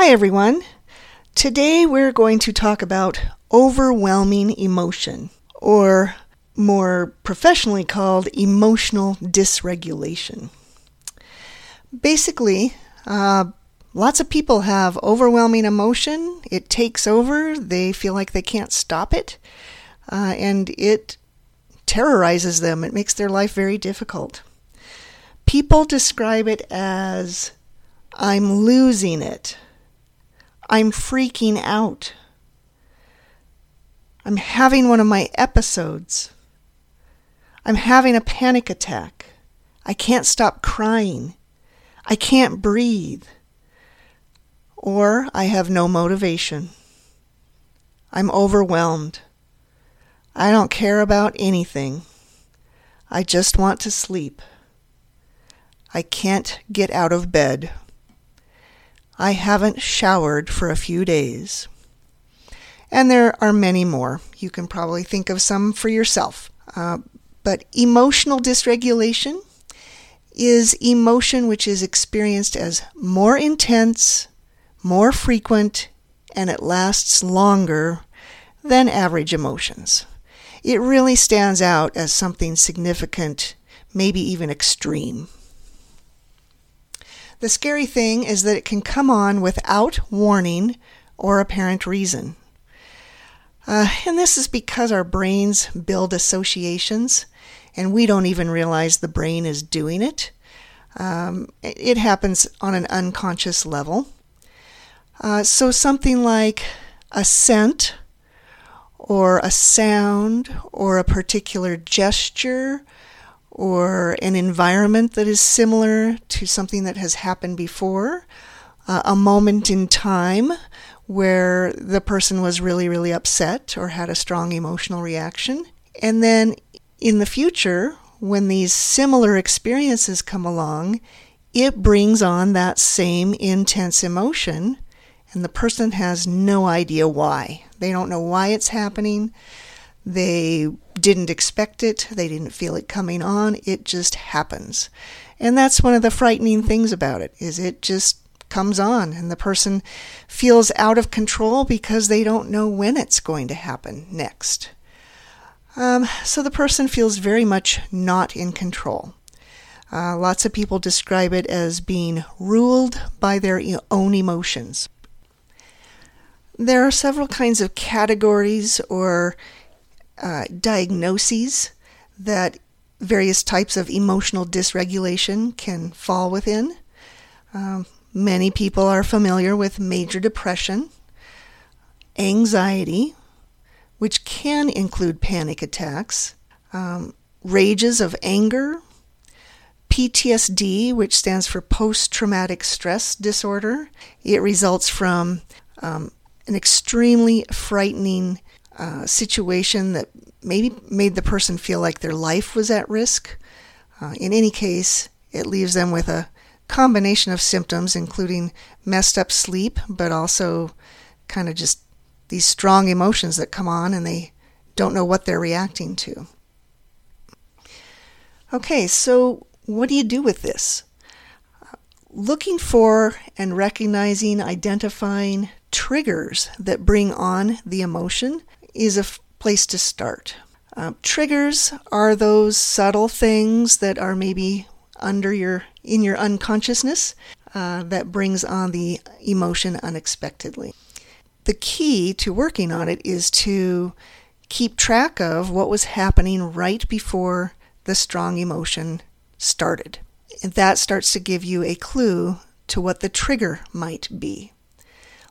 Hi, everyone. Today we're going to talk about overwhelming emotion, or more professionally called emotional dysregulation. Basically, uh, lots of people have overwhelming emotion. It takes over, they feel like they can't stop it, uh, and it terrorizes them. It makes their life very difficult. People describe it as I'm losing it. I'm freaking out. I'm having one of my episodes. I'm having a panic attack. I can't stop crying. I can't breathe. Or I have no motivation. I'm overwhelmed. I don't care about anything. I just want to sleep. I can't get out of bed. I haven't showered for a few days. And there are many more. You can probably think of some for yourself. Uh, but emotional dysregulation is emotion which is experienced as more intense, more frequent, and it lasts longer than average emotions. It really stands out as something significant, maybe even extreme. The scary thing is that it can come on without warning or apparent reason. Uh, and this is because our brains build associations, and we don't even realize the brain is doing it. Um, it happens on an unconscious level. Uh, so, something like a scent, or a sound, or a particular gesture, or an environment that is similar to something that has happened before, uh, a moment in time where the person was really, really upset or had a strong emotional reaction. And then in the future, when these similar experiences come along, it brings on that same intense emotion, and the person has no idea why. They don't know why it's happening. They didn't expect it, they didn't feel it coming on, it just happens. And that's one of the frightening things about it is it just comes on and the person feels out of control because they don't know when it's going to happen next. Um, so the person feels very much not in control. Uh, lots of people describe it as being ruled by their own emotions. There are several kinds of categories or uh, diagnoses that various types of emotional dysregulation can fall within. Um, many people are familiar with major depression, anxiety, which can include panic attacks, um, rages of anger, PTSD, which stands for post traumatic stress disorder. It results from um, an extremely frightening uh, situation that maybe made the person feel like their life was at risk. Uh, in any case, it leaves them with a combination of symptoms, including messed up sleep, but also kind of just these strong emotions that come on and they don't know what they're reacting to. Okay, so what do you do with this? Looking for and recognizing, identifying triggers that bring on the emotion is a f- place to start. Uh, triggers are those subtle things that are maybe under your in your unconsciousness uh, that brings on the emotion unexpectedly. The key to working on it is to keep track of what was happening right before the strong emotion started. And that starts to give you a clue to what the trigger might be.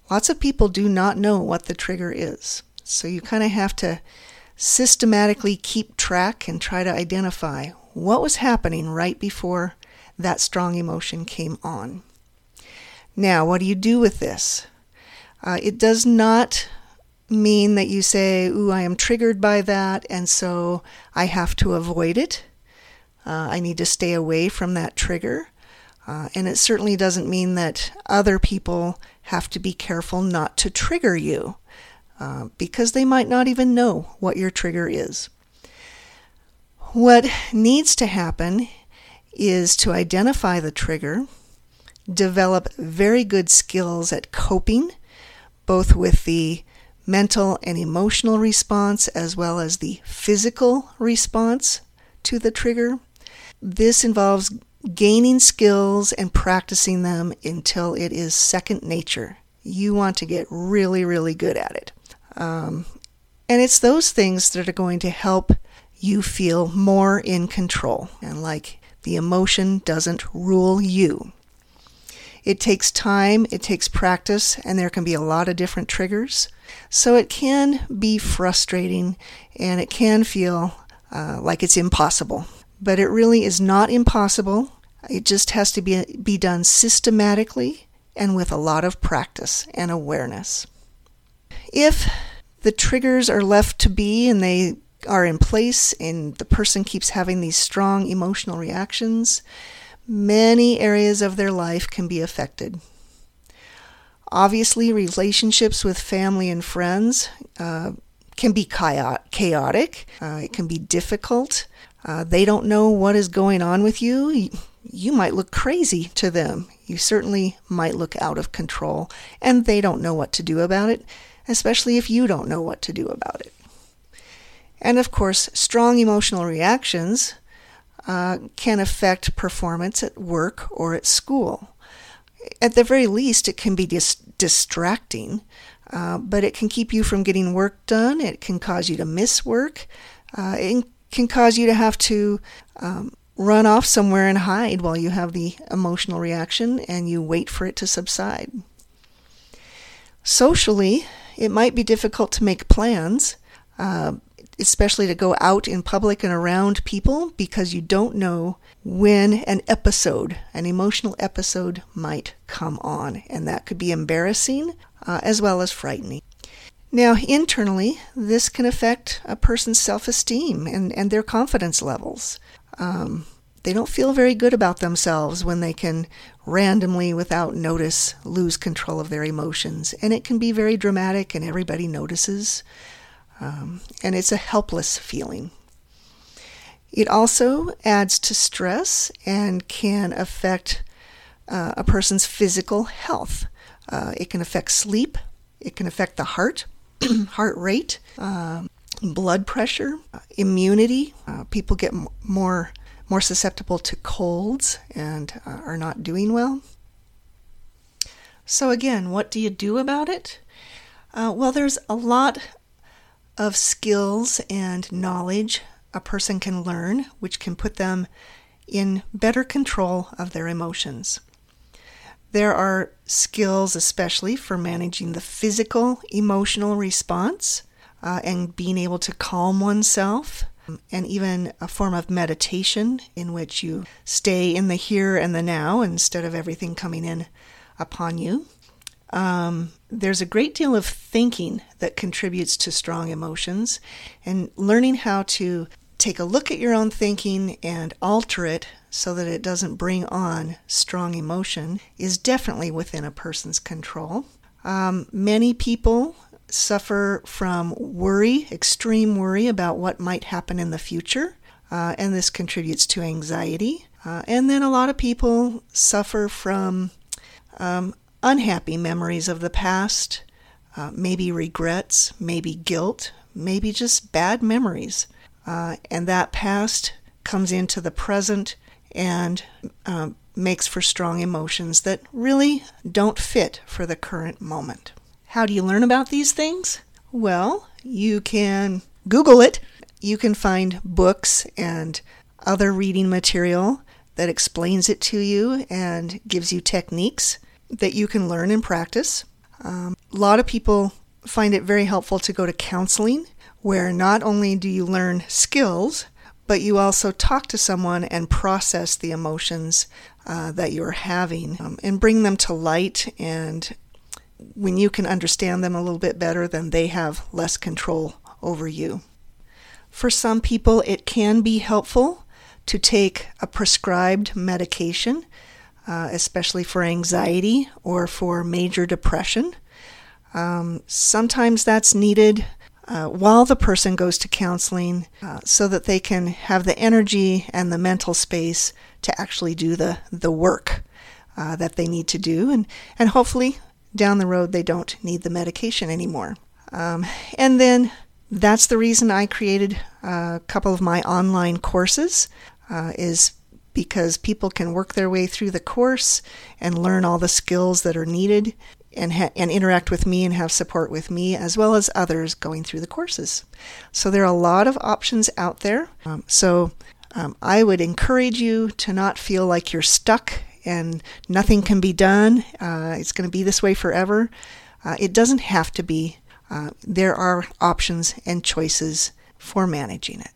Lots of people do not know what the trigger is. So you kind of have to systematically keep track and try to identify what was happening right before that strong emotion came on. Now, what do you do with this? Uh, it does not mean that you say, Ooh, I am triggered by that, and so I have to avoid it. Uh, I need to stay away from that trigger. Uh, and it certainly doesn't mean that other people have to be careful not to trigger you. Uh, because they might not even know what your trigger is. What needs to happen is to identify the trigger, develop very good skills at coping, both with the mental and emotional response as well as the physical response to the trigger. This involves gaining skills and practicing them until it is second nature. You want to get really, really good at it. Um, and it's those things that are going to help you feel more in control and like the emotion doesn't rule you. It takes time, it takes practice, and there can be a lot of different triggers. So it can be frustrating and it can feel uh, like it's impossible. But it really is not impossible. It just has to be, be done systematically and with a lot of practice and awareness. If the triggers are left to be and they are in place and the person keeps having these strong emotional reactions, many areas of their life can be affected. Obviously, relationships with family and friends uh, can be chaotic, uh, it can be difficult. Uh, they don't know what is going on with you. You might look crazy to them. You certainly might look out of control, and they don't know what to do about it, especially if you don't know what to do about it. And of course, strong emotional reactions uh, can affect performance at work or at school. At the very least, it can be dis- distracting, uh, but it can keep you from getting work done. It can cause you to miss work. Uh, it can cause you to have to um, run off somewhere and hide while you have the emotional reaction and you wait for it to subside. Socially, it might be difficult to make plans. Uh, especially to go out in public and around people because you don't know when an episode, an emotional episode, might come on. And that could be embarrassing uh, as well as frightening. Now, internally, this can affect a person's self esteem and, and their confidence levels. Um, they don't feel very good about themselves when they can randomly, without notice, lose control of their emotions. And it can be very dramatic, and everybody notices. Um, and it's a helpless feeling. It also adds to stress and can affect uh, a person's physical health. Uh, it can affect sleep, it can affect the heart, heart rate, uh, blood pressure, immunity. Uh, people get m- more more susceptible to colds and uh, are not doing well. So again, what do you do about it? well, there's a lot of skills and knowledge a person can learn, which can put them in better control of their emotions. There are skills, especially for managing the physical emotional response uh, and being able to calm oneself, and even a form of meditation in which you stay in the here and the now instead of everything coming in upon you. Um, there's a great deal of thinking that contributes to strong emotions, and learning how to take a look at your own thinking and alter it so that it doesn't bring on strong emotion is definitely within a person's control. Um, many people suffer from worry, extreme worry about what might happen in the future, uh, and this contributes to anxiety. Uh, and then a lot of people suffer from um, unhappy memories of the past, uh, maybe regrets, maybe guilt, maybe just bad memories. Uh, and that past comes into the present and uh, makes for strong emotions that really don't fit for the current moment. How do you learn about these things? Well, you can Google it. You can find books and other reading material that explains it to you and gives you techniques that you can learn and practice. Um, a lot of people find it very helpful to go to counseling, where not only do you learn skills, but you also talk to someone and process the emotions uh, that you're having um, and bring them to light. And when you can understand them a little bit better, then they have less control over you. For some people, it can be helpful to take a prescribed medication uh, especially for anxiety or for major depression. Um, sometimes that's needed uh, while the person goes to counseling uh, so that they can have the energy and the mental space to actually do the, the work. uh, that they need to do, and, and hopefully down the road they don't need the medication anymore. Um, and then that's the reason I created a couple of my online courses, uh, is because people can work their way through the course and learn all the skills that are needed and, ha- and interact with me and have support with me as well as others going through the courses. So there are a lot of options out there. Um, so um, I would encourage you to not feel like you're stuck and nothing can be done. Uh, it's going to be this way forever. Uh, it doesn't have to be. Uh, there are options and choices for managing it.